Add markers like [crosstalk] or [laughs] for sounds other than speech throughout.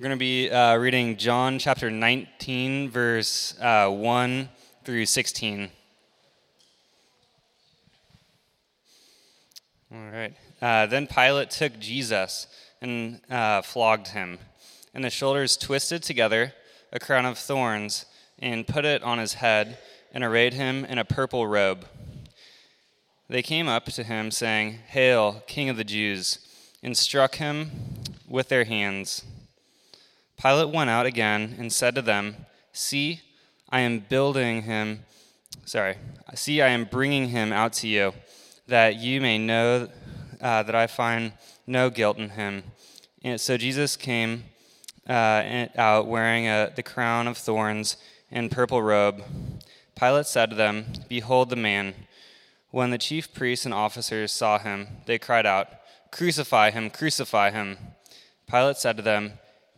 We're going to be uh, reading John chapter 19, verse uh, 1 through 16. All right. Uh, then Pilate took Jesus and uh, flogged him, and the shoulders twisted together a crown of thorns, and put it on his head, and arrayed him in a purple robe. They came up to him, saying, Hail, King of the Jews, and struck him with their hands. Pilate went out again and said to them, See, I am building him, sorry, see, I am bringing him out to you, that you may know uh, that I find no guilt in him. And so Jesus came uh, out wearing a, the crown of thorns and purple robe. Pilate said to them, Behold the man. When the chief priests and officers saw him, they cried out, Crucify him, crucify him. Pilate said to them,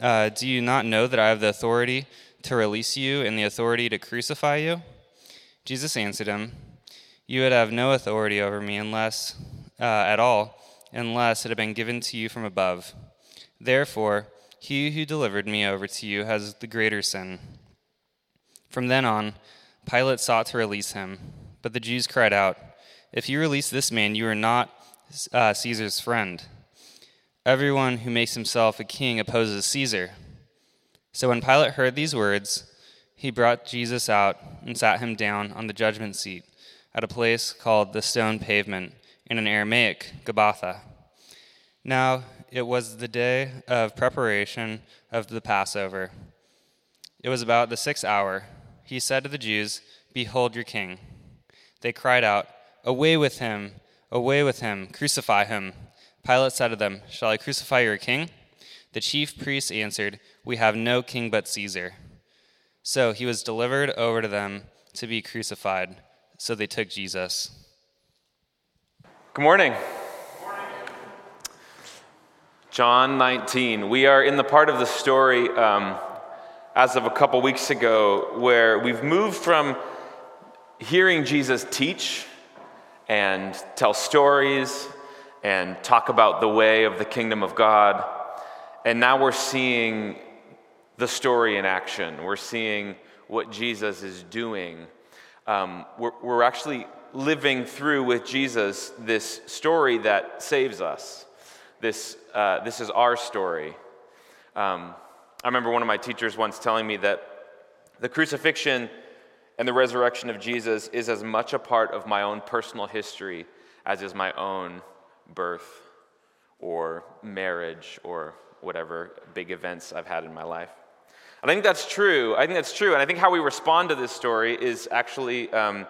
Uh, Do you not know that I have the authority to release you and the authority to crucify you? Jesus answered him, You would have no authority over me unless, uh, at all, unless it had been given to you from above. Therefore, he who delivered me over to you has the greater sin. From then on, Pilate sought to release him, but the Jews cried out, If you release this man, you are not uh, Caesar's friend. Everyone who makes himself a king opposes Caesar. So when Pilate heard these words, he brought Jesus out and sat him down on the judgment seat at a place called the stone pavement in an Aramaic, Gabbatha. Now it was the day of preparation of the Passover. It was about the sixth hour. He said to the Jews, Behold your king. They cried out, Away with him! Away with him! Crucify him! Pilate said to them, Shall I crucify your king? The chief priests answered, We have no king but Caesar. So he was delivered over to them to be crucified. So they took Jesus. Good morning. John 19. We are in the part of the story um, as of a couple weeks ago where we've moved from hearing Jesus teach and tell stories and talk about the way of the kingdom of God. And now we're seeing the story in action. We're seeing what Jesus is doing. Um, we're, we're actually living through with Jesus this story that saves us. This, uh, this is our story. Um, I remember one of my teachers once telling me that the crucifixion and the resurrection of Jesus is as much a part of my own personal history as is my own birth or marriage or whatever big events I've had in my life. And I think that's true. I think that's true. And I think how we respond to this story is actually um,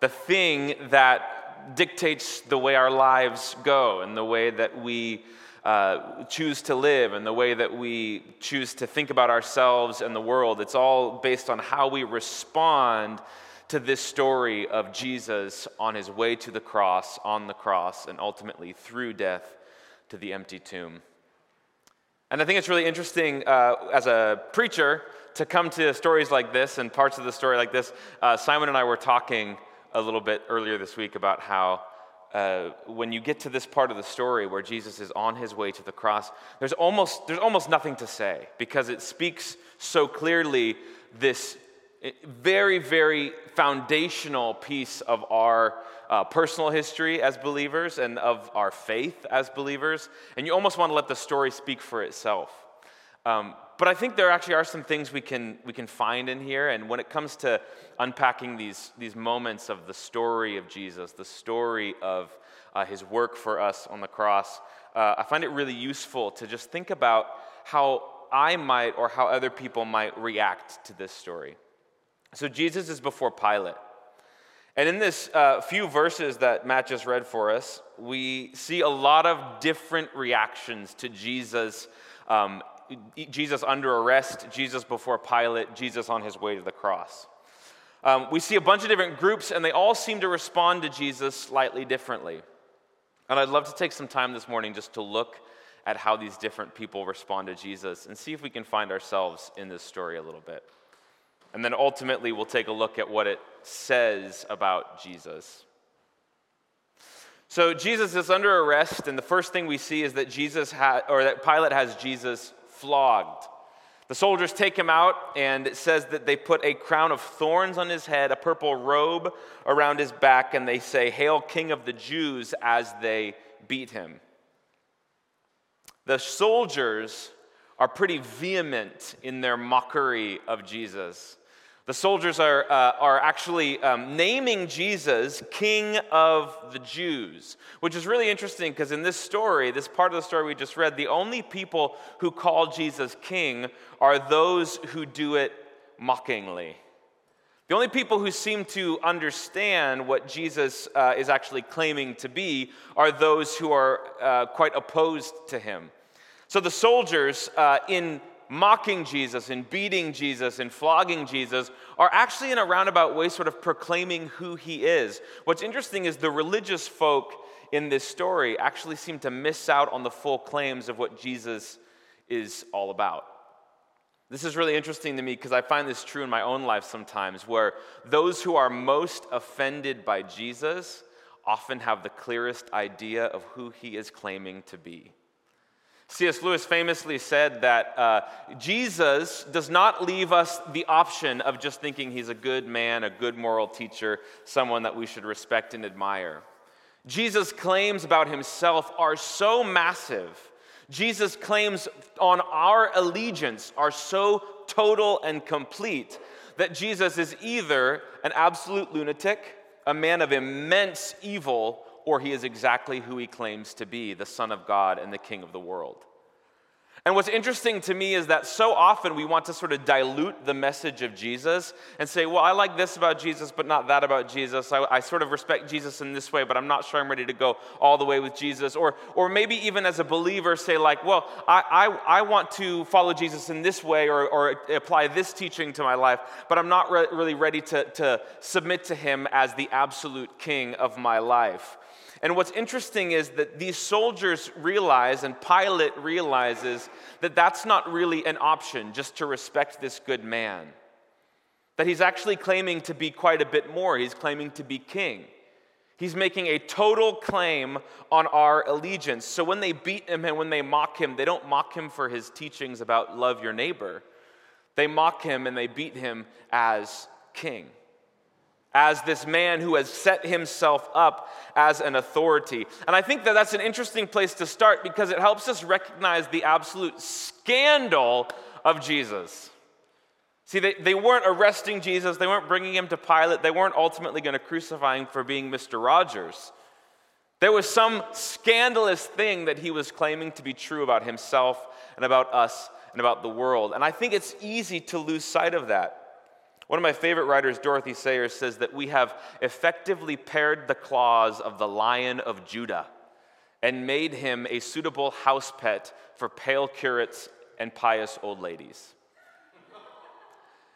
the thing that dictates the way our lives go and the way that we uh, choose to live and the way that we choose to think about ourselves and the world. It's all based on how we respond to this story of Jesus on his way to the cross, on the cross, and ultimately through death to the empty tomb. And I think it's really interesting uh, as a preacher to come to stories like this and parts of the story like this. Uh, Simon and I were talking a little bit earlier this week about how uh, when you get to this part of the story where Jesus is on his way to the cross, there's almost, there's almost nothing to say because it speaks so clearly this very, very foundational piece of our uh, personal history as believers and of our faith as believers. And you almost want to let the story speak for itself. Um, but I think there actually are some things we can, we can find in here. And when it comes to unpacking these, these moments of the story of Jesus, the story of uh, his work for us on the cross, uh, I find it really useful to just think about how I might or how other people might react to this story. So Jesus is before Pilate. And in this uh, few verses that Matt just read for us, we see a lot of different reactions to Jesus um, Jesus under arrest, Jesus before Pilate, Jesus on his way to the cross. Um, we see a bunch of different groups, and they all seem to respond to Jesus slightly differently. And I'd love to take some time this morning just to look at how these different people respond to Jesus and see if we can find ourselves in this story a little bit. And then ultimately, we'll take a look at what it says about Jesus. So Jesus is under arrest, and the first thing we see is that Jesus ha- or that Pilate has Jesus flogged. The soldiers take him out, and it says that they put a crown of thorns on his head, a purple robe around his back, and they say, Hail, King of the Jews, as they beat him. The soldiers are pretty vehement in their mockery of Jesus. The soldiers are, uh, are actually um, naming Jesus King of the Jews, which is really interesting because in this story, this part of the story we just read, the only people who call Jesus King are those who do it mockingly. The only people who seem to understand what Jesus uh, is actually claiming to be are those who are uh, quite opposed to him. So the soldiers, uh, in mocking Jesus and beating Jesus and flogging Jesus are actually, in a roundabout way, sort of proclaiming who he is. What's interesting is the religious folk in this story actually seem to miss out on the full claims of what Jesus is all about. This is really interesting to me because I find this true in my own life sometimes, where those who are most offended by Jesus often have the clearest idea of who he is claiming to be. C.S. Lewis famously said that uh, Jesus does not leave us the option of just thinking he's a good man, a good moral teacher, someone that we should respect and admire. Jesus' claims about himself are so massive. Jesus' claims on our allegiance are so total and complete that Jesus is either an absolute lunatic, a man of immense evil, or he is exactly who he claims to be the Son of God and the King of the world. And what's interesting to me is that so often we want to sort of dilute the message of Jesus and say, well, I like this about Jesus, but not that about Jesus. I, I, sort of respect Jesus in this way, but I'm not sure I'm ready to go all the way with Jesus. Or, or maybe even as a believer, say, like, well, I, I, I want to follow Jesus in this way or, or apply this teaching to my life, but I'm not re- really ready to, to submit to him as the absolute king of my life. And what's interesting is that these soldiers realize, and Pilate realizes, that that's not really an option just to respect this good man. That he's actually claiming to be quite a bit more. He's claiming to be king. He's making a total claim on our allegiance. So when they beat him and when they mock him, they don't mock him for his teachings about love your neighbor. They mock him and they beat him as king as this man who has set himself up as an authority. And I think that that's an interesting place to start because it helps us recognize the absolute scandal of Jesus. See, they, they weren't arresting Jesus, they weren't bringing him to Pilate, they weren't ultimately going to crucify him for being Mr. Rogers. There was some scandalous thing that he was claiming to be true about himself and about us and about the world. And I think it's easy to lose sight of that. One of my favorite writers, Dorothy Sayers, says that we have effectively pared the claws of the lion of Judah and made him a suitable house pet for pale curates and pious old ladies.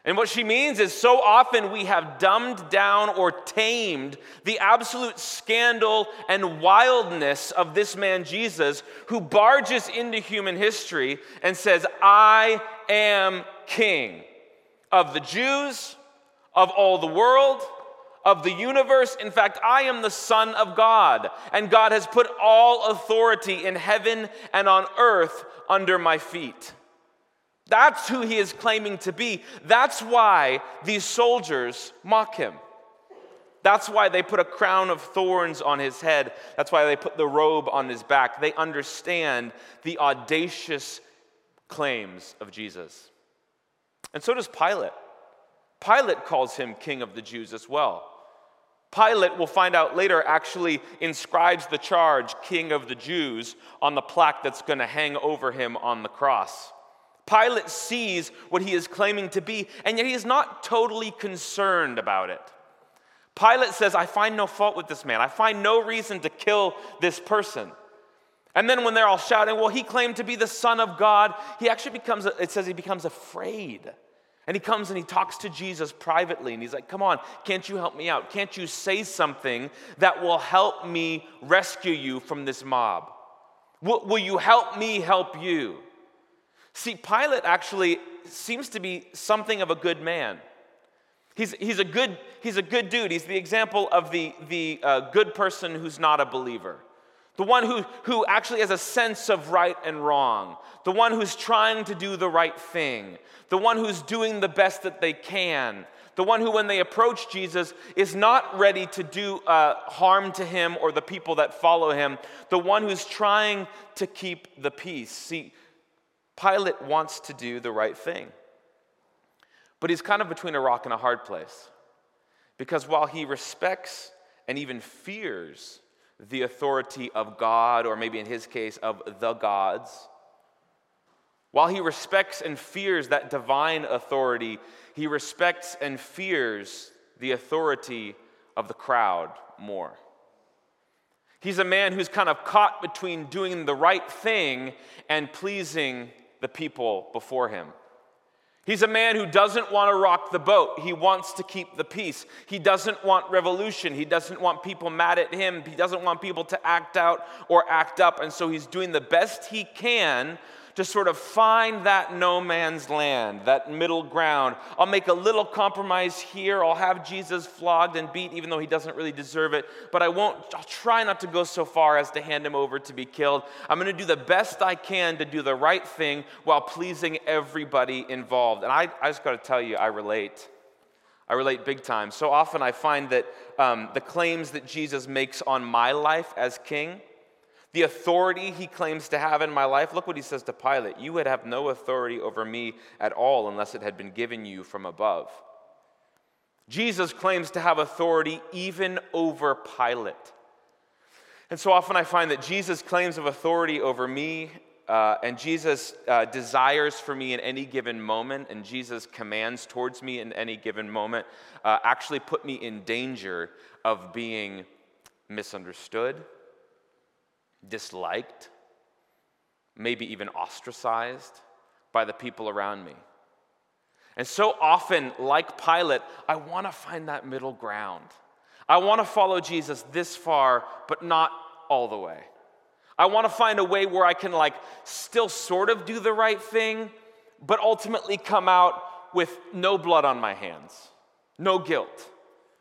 And what she means is so often we have dumbed down or tamed the absolute scandal and wildness of this man Jesus, who barges into human history and says, I am king of the Jews, of all the world, of the universe. In fact, I am the Son of God, and God has put all authority in heaven and on earth under my feet. That's who he is claiming to be. That's why these soldiers mock him. That's why they put a crown of thorns on his head. That's why they put the robe on his back. They understand the audacious claims of Jesus. And so does Pilate. Pilate calls him king of the Jews as well. Pilate, we'll find out later, actually inscribes the charge, King of the Jews, on the plaque that's going to hang over him on the cross. Pilate sees what he is claiming to be, and yet he is not totally concerned about it. Pilate says, I find no fault with this man. I find no reason to kill this person. And then when they're all shouting, well, he claimed to be the Son of God, he actually becomes, it says he becomes afraid. And he comes and he talks to Jesus privately and he's like, Come on, can't you help me out? Can't you say something that will help me rescue you from this mob? Will, will you help me help you? See, Pilate actually seems to be something of a good man. He's, he's, a, good, he's a good dude. He's the example of the, the uh, good person who's not a believer. The one who, who actually has a sense of right and wrong. The one who's trying to do the right thing. The one who's doing the best that they can. The one who, when they approach Jesus, is not ready to do uh, harm to him or the people that follow him. The one who's trying to keep the peace. See, Pilate wants to do the right thing. But he's kind of between a rock and a hard place. Because while he respects and even fears the authority of God, or maybe in his case, of the gods, while he respects and fears that divine authority, he respects and fears the authority of the crowd more. He's a man who's kind of caught between doing the right thing and pleasing the people before him. He's a man who doesn't want to rock the boat. He wants to keep the peace. He doesn't want revolution. He doesn't want people mad at him. He doesn't want people to act out or act up. And so he's doing the best he can to sort of find that no man's land, that middle ground. I'll make a little compromise here. I'll have Jesus flogged and beat, even though he doesn't really deserve it. But I won't, I'll try not to go so far as to hand him over to be killed. I'm going to do the best I can to do the right thing while pleasing everybody involved. And I, I just got to tell you, I relate. I relate big time. So often I find that um, the claims that Jesus makes on my life as king the authority he claims to have in my life, look what he says to Pilate You would have no authority over me at all unless it had been given you from above. Jesus claims to have authority even over Pilate. And so often I find that Jesus claims of authority over me, uh, and Jesus uh, desires for me in any given moment, and Jesus commands towards me in any given moment, uh, actually put me in danger of being misunderstood disliked, maybe even ostracized by the people around me. And so often, like Pilate, I want to find that middle ground. I want to follow Jesus this far, but not all the way. I want to find a way where I can, like, still sort of do the right thing, but ultimately come out with no blood on my hands, no guilt.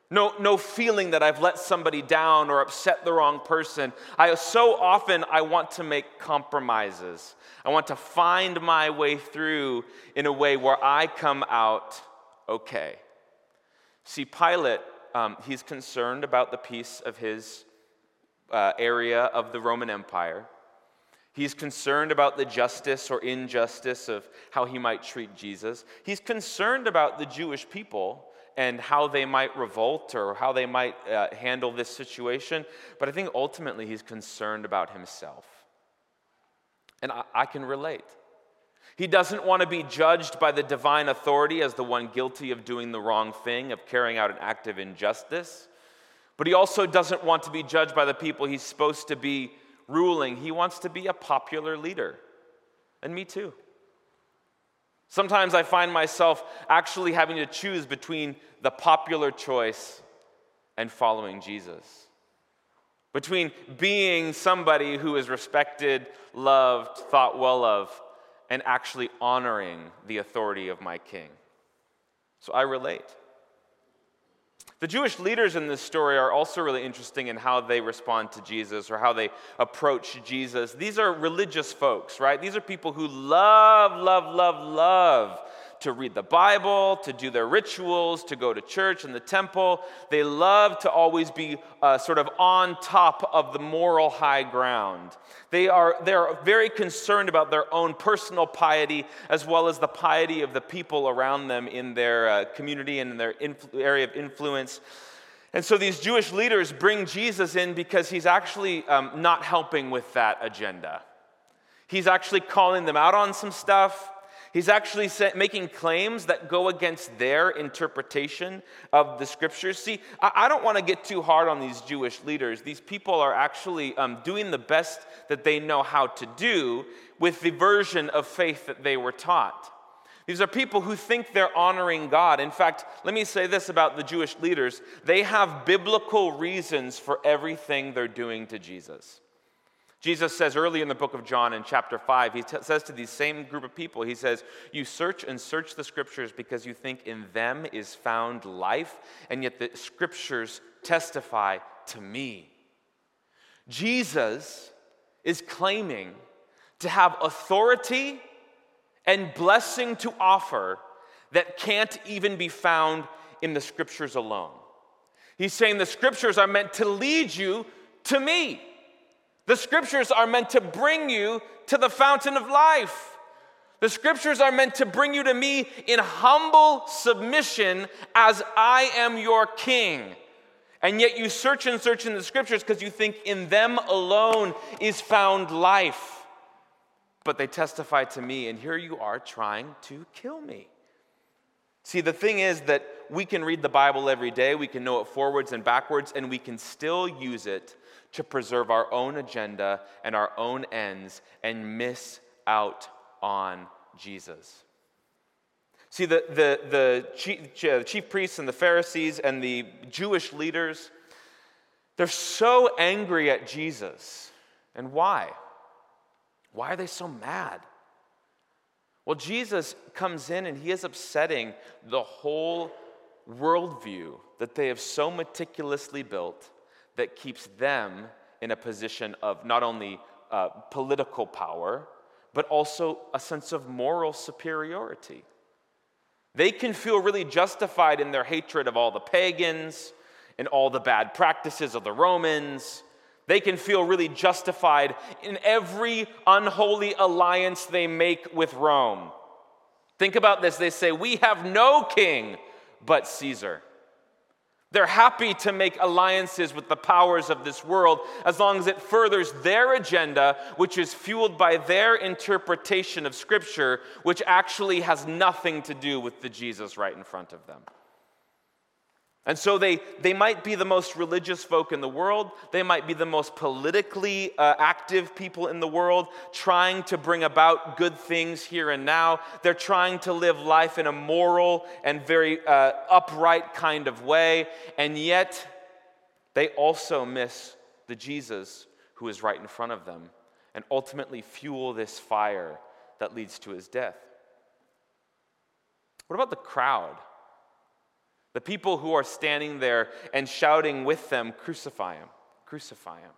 No, no feeling that I've let somebody down or upset the wrong person. I so often I want to make compromises. I want to find my way through in a way where I come out okay. See, Pilate, um, he's concerned about the peace of his uh, area of the Roman Empire. He's concerned about the justice or injustice of how he might treat Jesus. He's concerned about the Jewish people and how they might revolt or how they might uh, handle this situation. But I think ultimately he's concerned about himself. And I, I can relate. He doesn't want to be judged by the divine authority as the one guilty of doing the wrong thing, of carrying out an act of injustice. But he also doesn't want to be judged by the people he's supposed to be ruling. He wants to be a popular leader. And me too. Sometimes I find myself actually having to choose between the popular choice and following Jesus. Between being somebody who is respected, loved, thought well of, and actually honoring the authority of my king. So I relate. The Jewish leaders in this story are also really interesting in how they respond to Jesus or how they approach Jesus. These are religious folks, right? These are people who love, love, love, love to read the Bible, to do their rituals, to go to church and the temple. They love to always be uh, sort of on top of the moral high ground. They are they're very concerned about their own personal piety as well as the piety of the people around them in their uh, community and in their influ- area of influence. And so these Jewish leaders bring Jesus in because he's actually um, not helping with that agenda. He's actually calling them out on some stuff. He's actually making claims that go against their interpretation of the scriptures. See, I don't want to get too hard on these Jewish leaders. These people are actually um, doing the best that they know how to do with the version of faith that they were taught. These are people who think they're honoring God. In fact, let me say this about the Jewish leaders they have biblical reasons for everything they're doing to Jesus. Jesus says early in the book of John in chapter 5, he t- says to these same group of people, he says, You search and search the scriptures because you think in them is found life, and yet the scriptures testify to me. Jesus is claiming to have authority and blessing to offer that can't even be found in the scriptures alone. He's saying the scriptures are meant to lead you to me. The scriptures are meant to bring you to the fountain of life. The scriptures are meant to bring you to me in humble submission as I am your king. And yet you search and search in the scriptures because you think in them alone is found life. But they testify to me, and here you are trying to kill me. See, the thing is that we can read the Bible every day, we can know it forwards and backwards, and we can still use it to preserve our own agenda and our own ends and miss out on Jesus. See, the, the, the, chief, the uh, chief priests and the Pharisees and the Jewish leaders, they're so angry at Jesus. And why? Why are they so mad? Well, Jesus comes in and he is upsetting the whole worldview that they have so meticulously built that keeps them in a position of not only uh, political power, but also a sense of moral superiority. They can feel really justified in their hatred of all the pagans and all the bad practices of the Romans. They can feel really justified in every unholy alliance they make with Rome. Think about this. They say, We have no king but Caesar. They're happy to make alliances with the powers of this world as long as it furthers their agenda, which is fueled by their interpretation of Scripture, which actually has nothing to do with the Jesus right in front of them. And so they, they might be the most religious folk in the world. They might be the most politically uh, active people in the world, trying to bring about good things here and now. They're trying to live life in a moral and very uh, upright kind of way. And yet, they also miss the Jesus who is right in front of them and ultimately fuel this fire that leads to his death. What about the crowd? The people who are standing there and shouting with them, Crucify him, crucify him.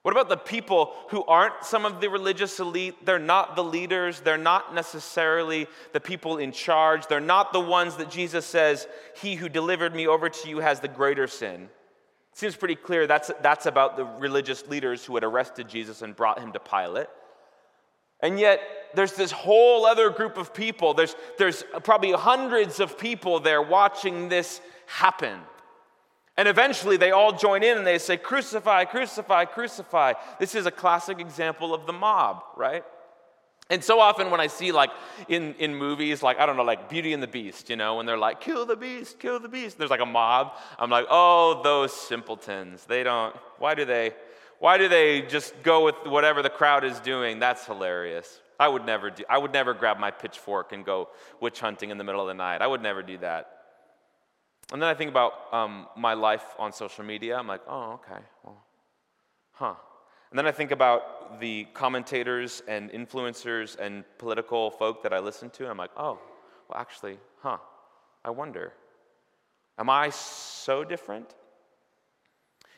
What about the people who aren't some of the religious elite? They're not the leaders. They're not necessarily the people in charge. They're not the ones that Jesus says, He who delivered me over to you has the greater sin. It seems pretty clear that's, that's about the religious leaders who had arrested Jesus and brought him to Pilate. And yet, there's this whole other group of people. There's, there's probably hundreds of people there watching this happen. And eventually they all join in and they say, Crucify, crucify, crucify. This is a classic example of the mob, right? And so often when I see, like, in, in movies, like, I don't know, like Beauty and the Beast, you know, when they're like, kill the beast, kill the beast, there's like a mob, I'm like, oh, those simpletons. They don't, why do they, why do they just go with whatever the crowd is doing? That's hilarious. I would never do, I would never grab my pitchfork and go witch hunting in the middle of the night. I would never do that. And then I think about um, my life on social media. I'm like, oh, okay, well, huh. And then I think about the commentators and influencers and political folk that I listen to. I'm like, oh, well, actually, huh, I wonder. Am I so different?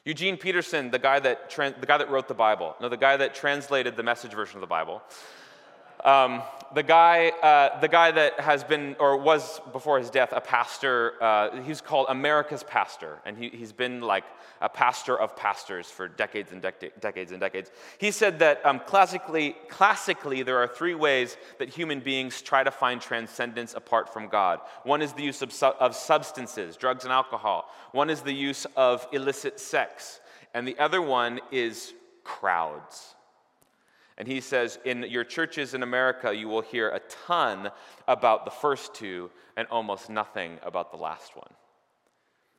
Eugene Peterson, the guy that, the guy that wrote the Bible, no, the guy that translated the message version of the Bible, um, the guy, uh, the guy that has been, or was before his death, a pastor, uh, he's called America's pastor, and he, has been like a pastor of pastors for decades and dec- decades and decades. He said that um, classically, classically, there are three ways that human beings try to find transcendence apart from God. One is the use of, su- of substances, drugs and alcohol. One is the use of illicit sex, and the other one is crowds. And he says, in your churches in America, you will hear a ton about the first two and almost nothing about the last one.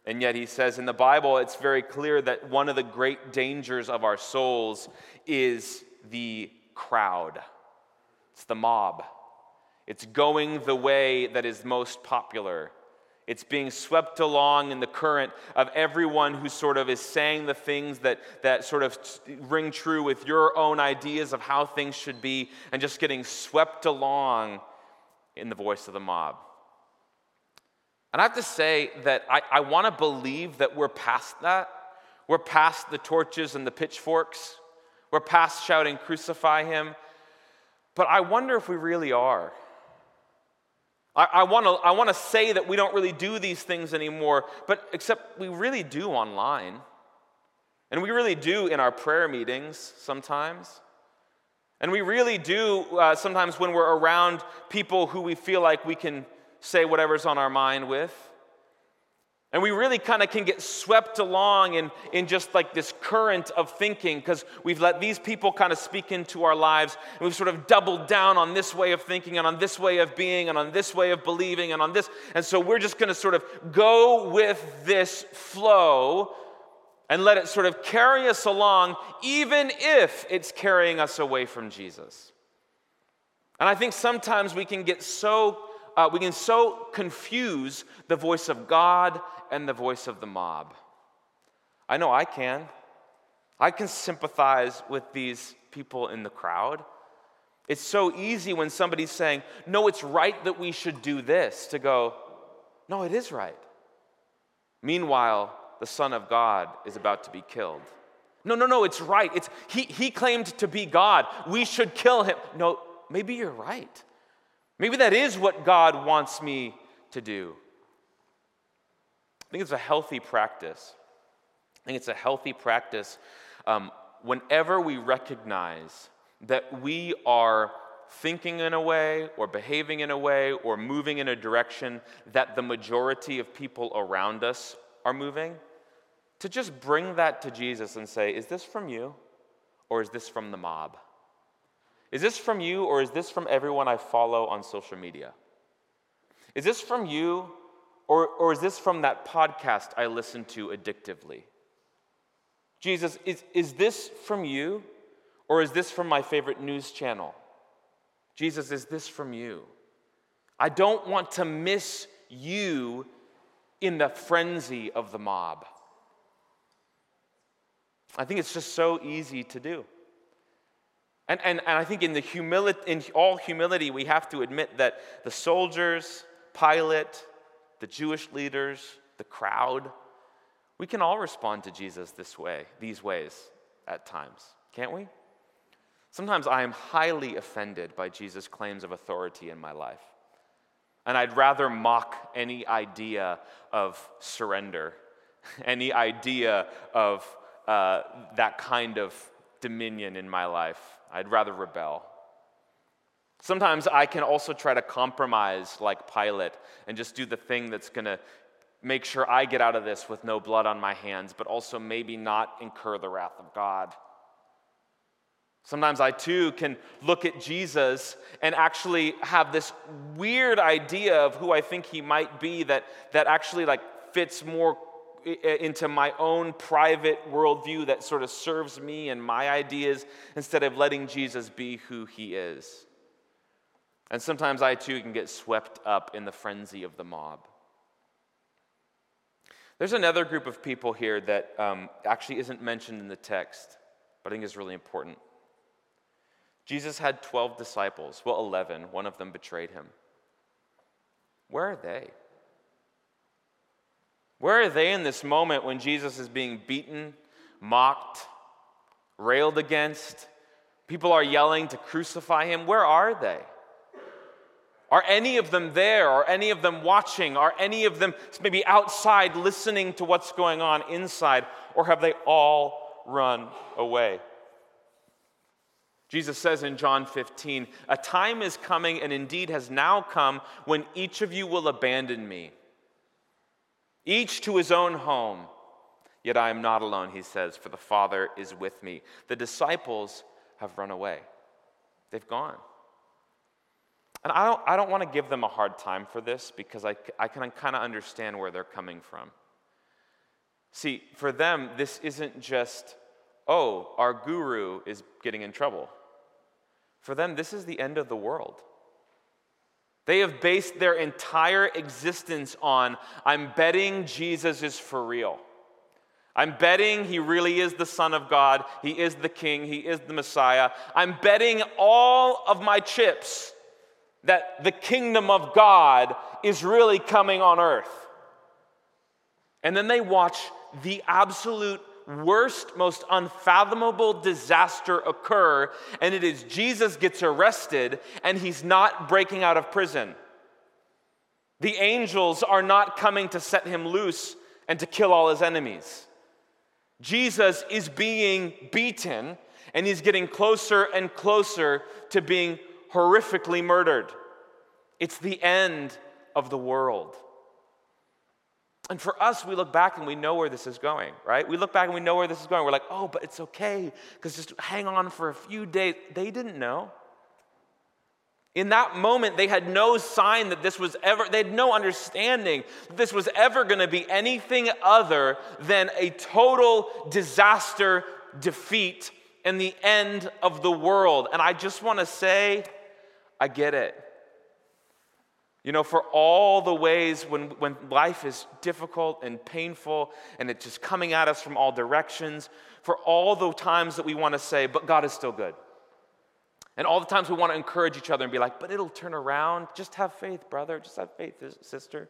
And yet, he says in the Bible, it's very clear that one of the great dangers of our souls is the crowd, it's the mob. It's going the way that is most popular. It's being swept along in the current of everyone who sort of is saying the things that, that sort of ring true with your own ideas of how things should be, and just getting swept along in the voice of the mob. And I have to say that I, I want to believe that we're past that. We're past the torches and the pitchforks. We're past shouting, Crucify him. But I wonder if we really are. I, I want to say that we don't really do these things anymore, but except we really do online. And we really do in our prayer meetings sometimes. And we really do uh, sometimes when we're around people who we feel like we can say whatever's on our mind with. And we really kind of can get swept along in, in just like this current of thinking because we've let these people kind of speak into our lives and we've sort of doubled down on this way of thinking and on this way of being and on this way of believing and on this. And so we're just going to sort of go with this flow and let it sort of carry us along, even if it's carrying us away from Jesus. And I think sometimes we can get so uh, we can so confuse the voice of God and the voice of the mob. I know I can. I can sympathize with these people in the crowd. It's so easy when somebody's saying, No, it's right that we should do this, to go, No, it is right. Meanwhile, the Son of God is about to be killed. No, no, no, it's right. It's, he, he claimed to be God. We should kill him. No, maybe you're right. Maybe that is what God wants me to do. I think it's a healthy practice. I think it's a healthy practice um, whenever we recognize that we are thinking in a way or behaving in a way or moving in a direction that the majority of people around us are moving, to just bring that to Jesus and say, Is this from you or is this from the mob? Is this from you or is this from everyone I follow on social media? Is this from you or, or is this from that podcast I listen to addictively? Jesus, is, is this from you or is this from my favorite news channel? Jesus, is this from you? I don't want to miss you in the frenzy of the mob. I think it's just so easy to do. And, and, and I think in, the humility, in all humility, we have to admit that the soldiers, Pilate, the Jewish leaders, the crowd, we can all respond to Jesus this way, these ways at times, can't we? Sometimes I am highly offended by Jesus' claims of authority in my life. And I'd rather mock any idea of surrender, [laughs] any idea of uh, that kind of dominion in my life. I'd rather rebel. Sometimes I can also try to compromise like Pilate and just do the thing that's going to make sure I get out of this with no blood on my hands, but also maybe not incur the wrath of God. Sometimes I too can look at Jesus and actually have this weird idea of who I think he might be that, that actually like fits more into my own private worldview that sort of serves me and my ideas instead of letting Jesus be who he is. And sometimes I too can get swept up in the frenzy of the mob. There's another group of people here that um, actually isn't mentioned in the text, but I think is really important. Jesus had 12 disciples, well, 11. One of them betrayed him. Where are they? Where are they in this moment when Jesus is being beaten, mocked, railed against? People are yelling to crucify him. Where are they? Are any of them there? Are any of them watching? Are any of them maybe outside listening to what's going on inside? Or have they all run away? Jesus says in John 15, A time is coming, and indeed has now come, when each of you will abandon me, each to his own home. Yet I am not alone, he says, for the Father is with me. The disciples have run away. They've gone. And I don't, I don't want to give them a hard time for this because I, I can kind of understand where they're coming from. See, for them, this isn't just, oh, our guru is getting in trouble. For them, this is the end of the world. They have based their entire existence on, I'm betting Jesus is for real. I'm betting he really is the Son of God. He is the King. He is the Messiah. I'm betting all of my chips that the kingdom of God is really coming on earth. And then they watch the absolute worst, most unfathomable disaster occur, and it is Jesus gets arrested and he's not breaking out of prison. The angels are not coming to set him loose and to kill all his enemies. Jesus is being beaten and he's getting closer and closer to being horrifically murdered. It's the end of the world. And for us, we look back and we know where this is going, right? We look back and we know where this is going. We're like, oh, but it's okay, because just hang on for a few days. They didn't know. In that moment, they had no sign that this was ever, they had no understanding that this was ever going to be anything other than a total disaster, defeat, and the end of the world. And I just want to say, I get it. You know, for all the ways when, when life is difficult and painful and it's just coming at us from all directions, for all the times that we want to say, but God is still good. And all the times we want to encourage each other and be like, but it'll turn around. Just have faith, brother. Just have faith, sister.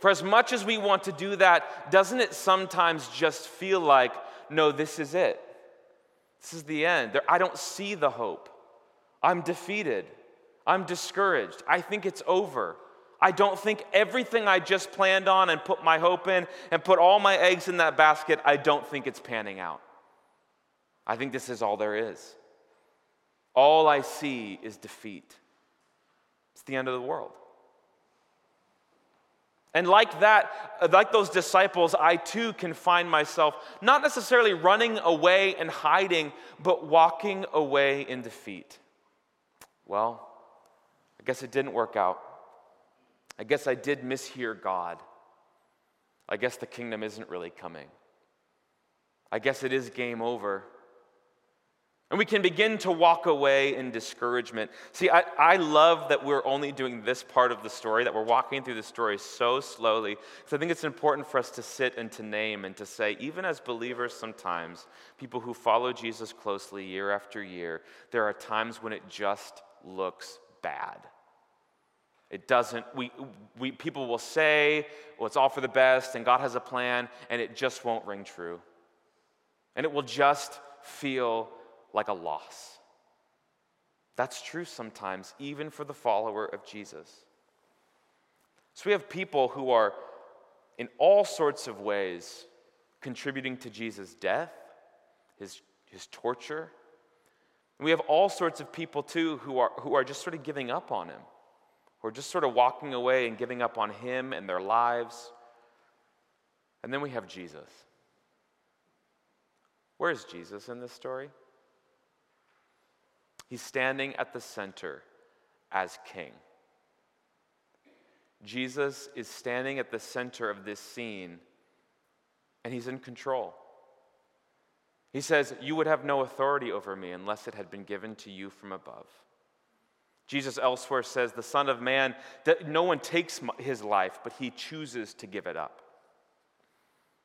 For as much as we want to do that, doesn't it sometimes just feel like, no, this is it? This is the end. I don't see the hope. I'm defeated. I'm discouraged. I think it's over. I don't think everything I just planned on and put my hope in and put all my eggs in that basket, I don't think it's panning out. I think this is all there is. All I see is defeat. It's the end of the world. And like that, like those disciples, I too can find myself not necessarily running away and hiding, but walking away in defeat. Well, I guess it didn't work out. I guess I did mishear God. I guess the kingdom isn't really coming. I guess it is game over. And we can begin to walk away in discouragement. See, I, I love that we're only doing this part of the story, that we're walking through the story so slowly, because I think it's important for us to sit and to name and to say, even as believers, sometimes, people who follow Jesus closely year after year, there are times when it just looks bad. It doesn't, we, we, people will say, well, it's all for the best and God has a plan, and it just won't ring true. And it will just feel like a loss. That's true sometimes, even for the follower of Jesus. So we have people who are, in all sorts of ways, contributing to Jesus' death, his, his torture. We have all sorts of people, too, who are, who are just sort of giving up on him who are just sort of walking away and giving up on Him and their lives. And then we have Jesus. Where is Jesus in this story? He's standing at the center as king. Jesus is standing at the center of this scene, and he's in control. He says, You would have no authority over me unless it had been given to you from above. Jesus elsewhere says, The Son of Man, that no one takes his life, but he chooses to give it up.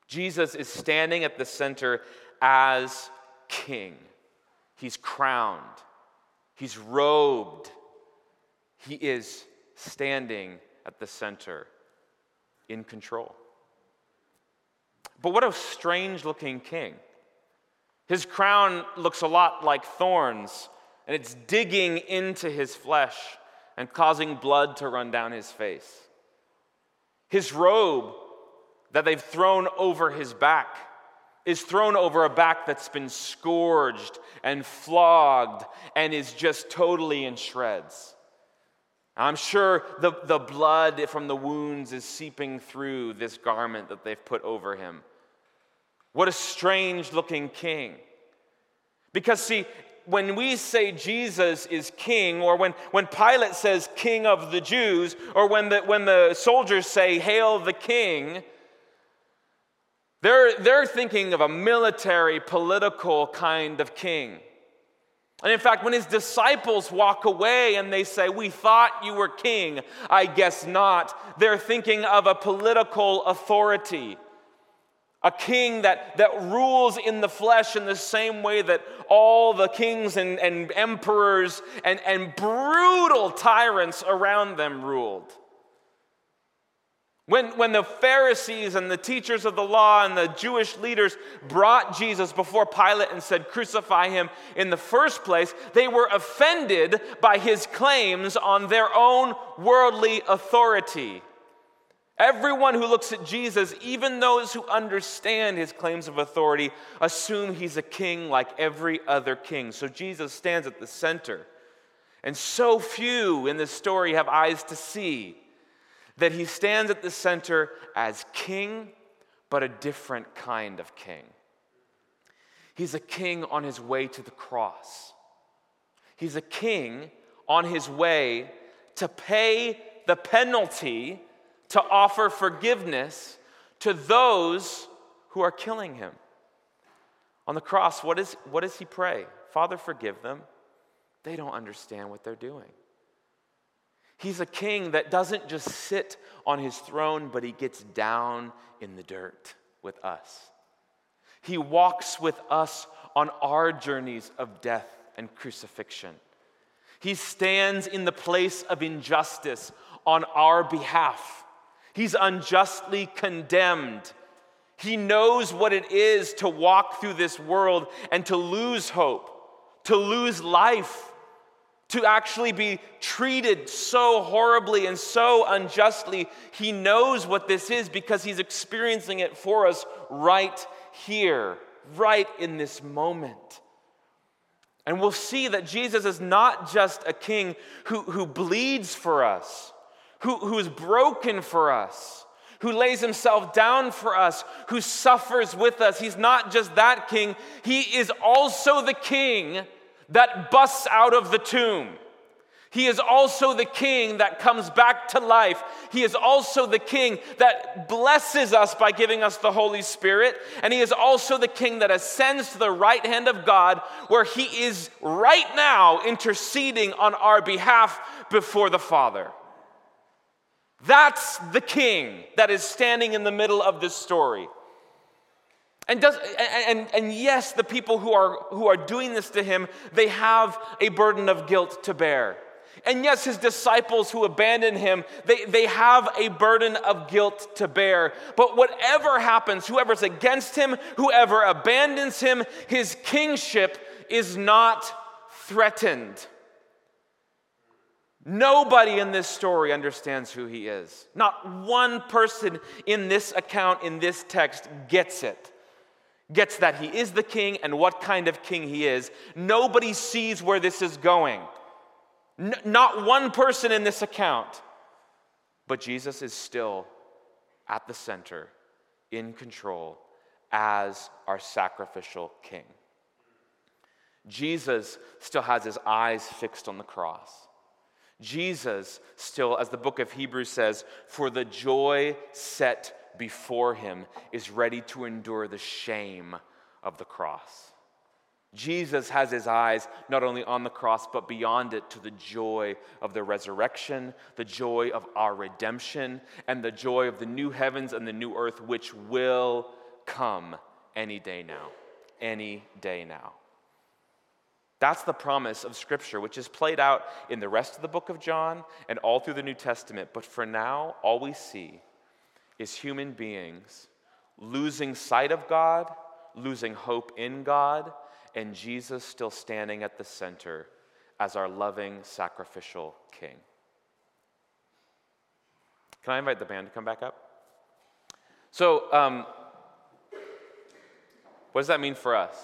Jesus is standing at the center as king. He's crowned, he's robed, he is standing at the center in control. But what a strange looking king. His crown looks a lot like thorns and it's digging into his flesh and causing blood to run down his face. His robe that they've thrown over his back is thrown over a back that's been scourged and flogged and is just totally in shreds. I'm sure the, the blood from the wounds is seeping through this garment that they've put over him. What a strange looking king. Because, see, when we say Jesus is king, or when, when Pilate says king of the Jews, or when the, when the soldiers say, Hail the king, they're, they're thinking of a military, political kind of king. And in fact, when his disciples walk away and they say, We thought you were king, I guess not, they're thinking of a political authority. A king that, that rules in the flesh in the same way that all the kings and, and emperors and, and brutal tyrants around them ruled. When, when the Pharisees and the teachers of the law and the Jewish leaders brought Jesus before Pilate and said, Crucify him in the first place, they were offended by his claims on their own worldly authority. Everyone who looks at Jesus, even those who understand his claims of authority, assume he's a king like every other king. So Jesus stands at the center. And so few in this story have eyes to see that he stands at the center as king, but a different kind of king. He's a king on his way to the cross. He's a king on his way to pay the penalty to offer forgiveness to those who are killing him. On the cross, what, is, what does he pray? Father, forgive them. They don't understand what they're doing. He's a king that doesn't just sit on his throne, but he gets down in the dirt with us. He walks with us on our journeys of death and crucifixion. He stands in the place of injustice on our behalf. He's unjustly condemned. He knows what it is to walk through this world and to lose hope, to lose life to actually be treated so horribly and so unjustly. He knows what this is because he's experiencing it for us right here, right in this moment. And we'll see that Jesus is not just a king who, who bleeds for us, who, who is broken for us, who lays himself down for us, who suffers with us. He's not just that king, he is also the king that busts out of the tomb. He is also the king that comes back to life. He is also the king that blesses us by giving us the Holy Spirit. And he is also the king that ascends to the right hand of God, where he is right now interceding on our behalf before the Father. That's the king that is standing in the middle of this story. And, does, and, and yes, the people who are, who are doing this to him, they have a burden of guilt to bear. And yes, his disciples who abandon him, they, they have a burden of guilt to bear. But whatever happens, whoever's against him, whoever abandons him, his kingship is not threatened. Nobody in this story understands who he is. Not one person in this account, in this text, gets it gets that he is the king and what kind of king he is. Nobody sees where this is going. N- not one person in this account. But Jesus is still at the center, in control, as our sacrificial king. Jesus still has his eyes fixed on the cross. Jesus still, as the book of Hebrews says, for the joy set before him is ready to endure the shame of the cross. Jesus has his eyes not only on the cross, but beyond it to the joy of the resurrection, the joy of our redemption, and the joy of the new heavens and the new earth, which will come any day now. Any day now. That's the promise of Scripture, which is played out in the rest of the book of John and all through the New Testament. But for now, all we see is human beings losing sight of God, losing hope in God, and Jesus still standing at the center as our loving, sacrificial King. Can I invite the band to come back up? So, um, what does that mean for us?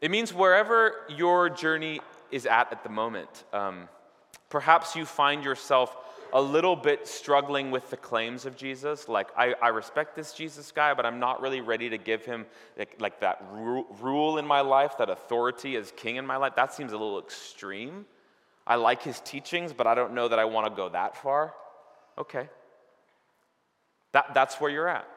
It means wherever your journey is at at the moment. Um, Perhaps you find yourself a little bit struggling with the claims of Jesus. Like, I, I respect this Jesus guy, but I'm not really ready to give him like, like that ru- rule in my life, that authority as king in my life. That seems a little extreme. I like his teachings, but I don't know that I want to go that far. Okay. That, that's where you're at.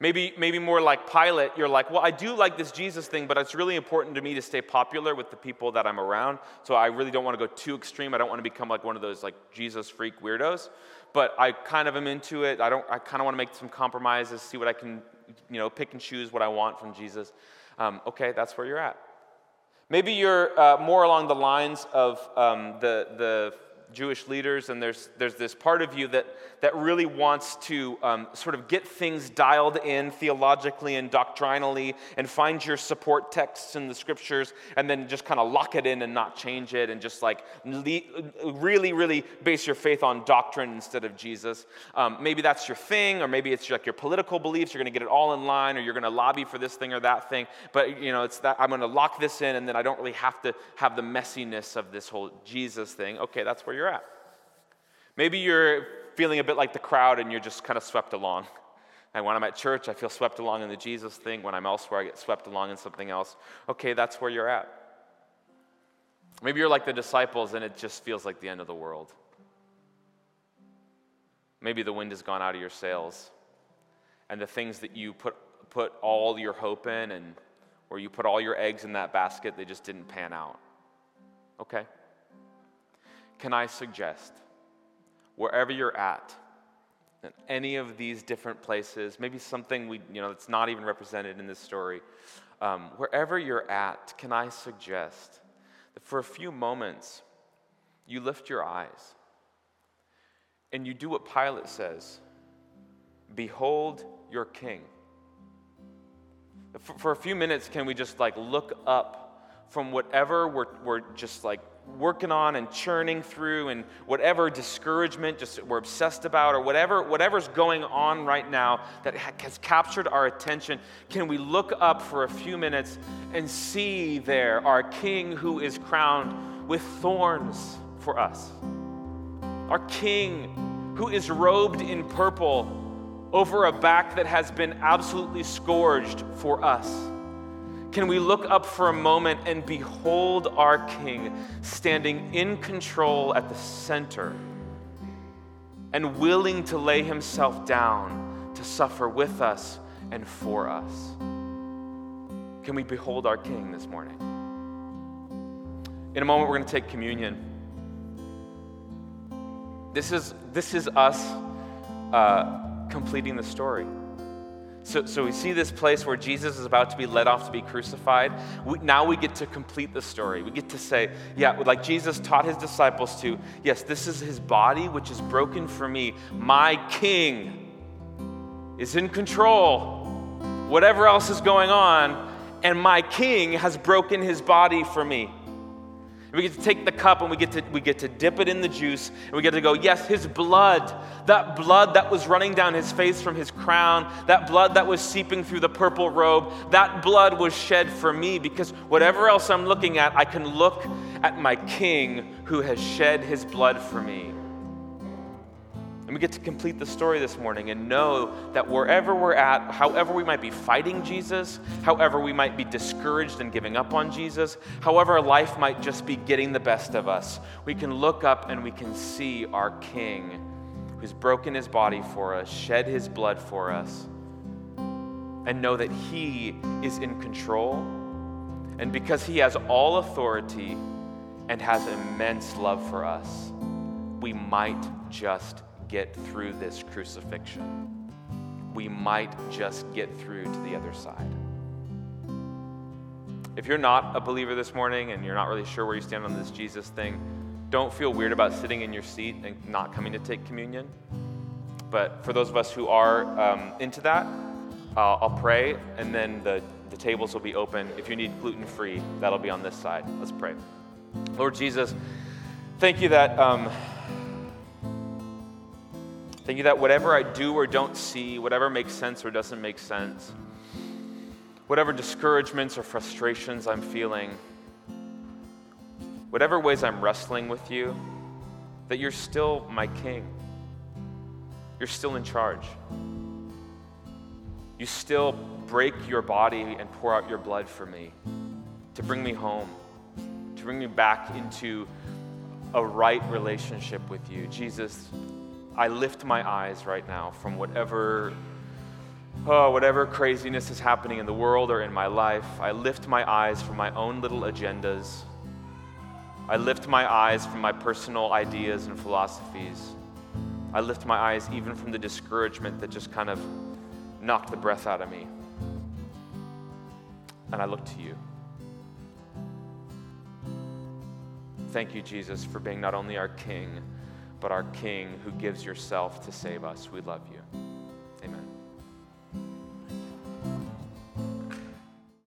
Maybe, maybe more like Pilate, you're like, well, I do like this Jesus thing, but it's really important to me to stay popular with the people that I'm around. So I really don't want to go too extreme. I don't want to become like one of those like Jesus freak weirdos. But I kind of am into it. I don't. I kind of want to make some compromises, see what I can, you know, pick and choose what I want from Jesus. Um, okay, that's where you're at. Maybe you're uh, more along the lines of um, the the Jewish leaders, and there's, there's this part of you that, that really wants to um, sort of get things dialed in theologically and doctrinally and find your support texts in the scriptures and then just kind of lock it in and not change it and just like le- really, really base your faith on doctrine instead of Jesus. Um, maybe that's your thing, or maybe it's like your political beliefs. You're going to get it all in line, or you're going to lobby for this thing or that thing. But, you know, it's that I'm going to lock this in and then I don't really have to have the messiness of this whole Jesus thing. Okay, that's where you're at. Maybe you're feeling a bit like the crowd and you're just kind of swept along. And when I'm at church, I feel swept along in the Jesus thing. When I'm elsewhere, I get swept along in something else. Okay, that's where you're at. Maybe you're like the disciples and it just feels like the end of the world. Maybe the wind has gone out of your sails and the things that you put, put all your hope in and where you put all your eggs in that basket, they just didn't pan out. Okay. Can I suggest, wherever you're at, in any of these different places, maybe something we, you know, that's not even represented in this story, um, wherever you're at, can I suggest that for a few moments, you lift your eyes and you do what Pilate says Behold your king. For, for a few minutes, can we just like look up from whatever we're, we're just like working on and churning through and whatever discouragement just we're obsessed about or whatever whatever's going on right now that has captured our attention can we look up for a few minutes and see there our king who is crowned with thorns for us? Our king who is robed in purple over a back that has been absolutely scourged for us can we look up for a moment and behold our King standing in control at the center and willing to lay himself down to suffer with us and for us? Can we behold our King this morning? In a moment, we're going to take communion. This is, this is us uh, completing the story. So, so we see this place where Jesus is about to be led off to be crucified. We, now we get to complete the story. We get to say, yeah, like Jesus taught his disciples to, yes, this is his body, which is broken for me. My king is in control. Whatever else is going on, and my king has broken his body for me. We get to take the cup and we get to we get to dip it in the juice and we get to go, yes, his blood, that blood that was running down his face from his crown, that blood that was seeping through the purple robe, that blood was shed for me because whatever else I'm looking at, I can look at my king who has shed his blood for me. And we get to complete the story this morning and know that wherever we're at, however we might be fighting Jesus, however we might be discouraged and giving up on Jesus, however life might just be getting the best of us, we can look up and we can see our King who's broken his body for us, shed his blood for us, and know that he is in control. And because he has all authority and has immense love for us, we might just get through this crucifixion. We might just get through to the other side. If you're not a believer this morning and you're not really sure where you stand on this Jesus thing, don't feel weird about sitting in your seat and not coming to take communion. But for those of us who are um, into that, uh, I'll pray and then the, the tables will be open. If you need gluten free, that'll be on this side. Let's pray. Lord Jesus, thank you that. Um, Thank you that whatever I do or don't see, whatever makes sense or doesn't make sense, whatever discouragements or frustrations I'm feeling, whatever ways I'm wrestling with you, that you're still my king. You're still in charge. You still break your body and pour out your blood for me to bring me home, to bring me back into a right relationship with you. Jesus, I lift my eyes right now from whatever oh, whatever craziness is happening in the world or in my life. I lift my eyes from my own little agendas. I lift my eyes from my personal ideas and philosophies. I lift my eyes even from the discouragement that just kind of knocked the breath out of me. And I look to you. Thank you, Jesus, for being not only our King, but our King who gives yourself to save us. We love you.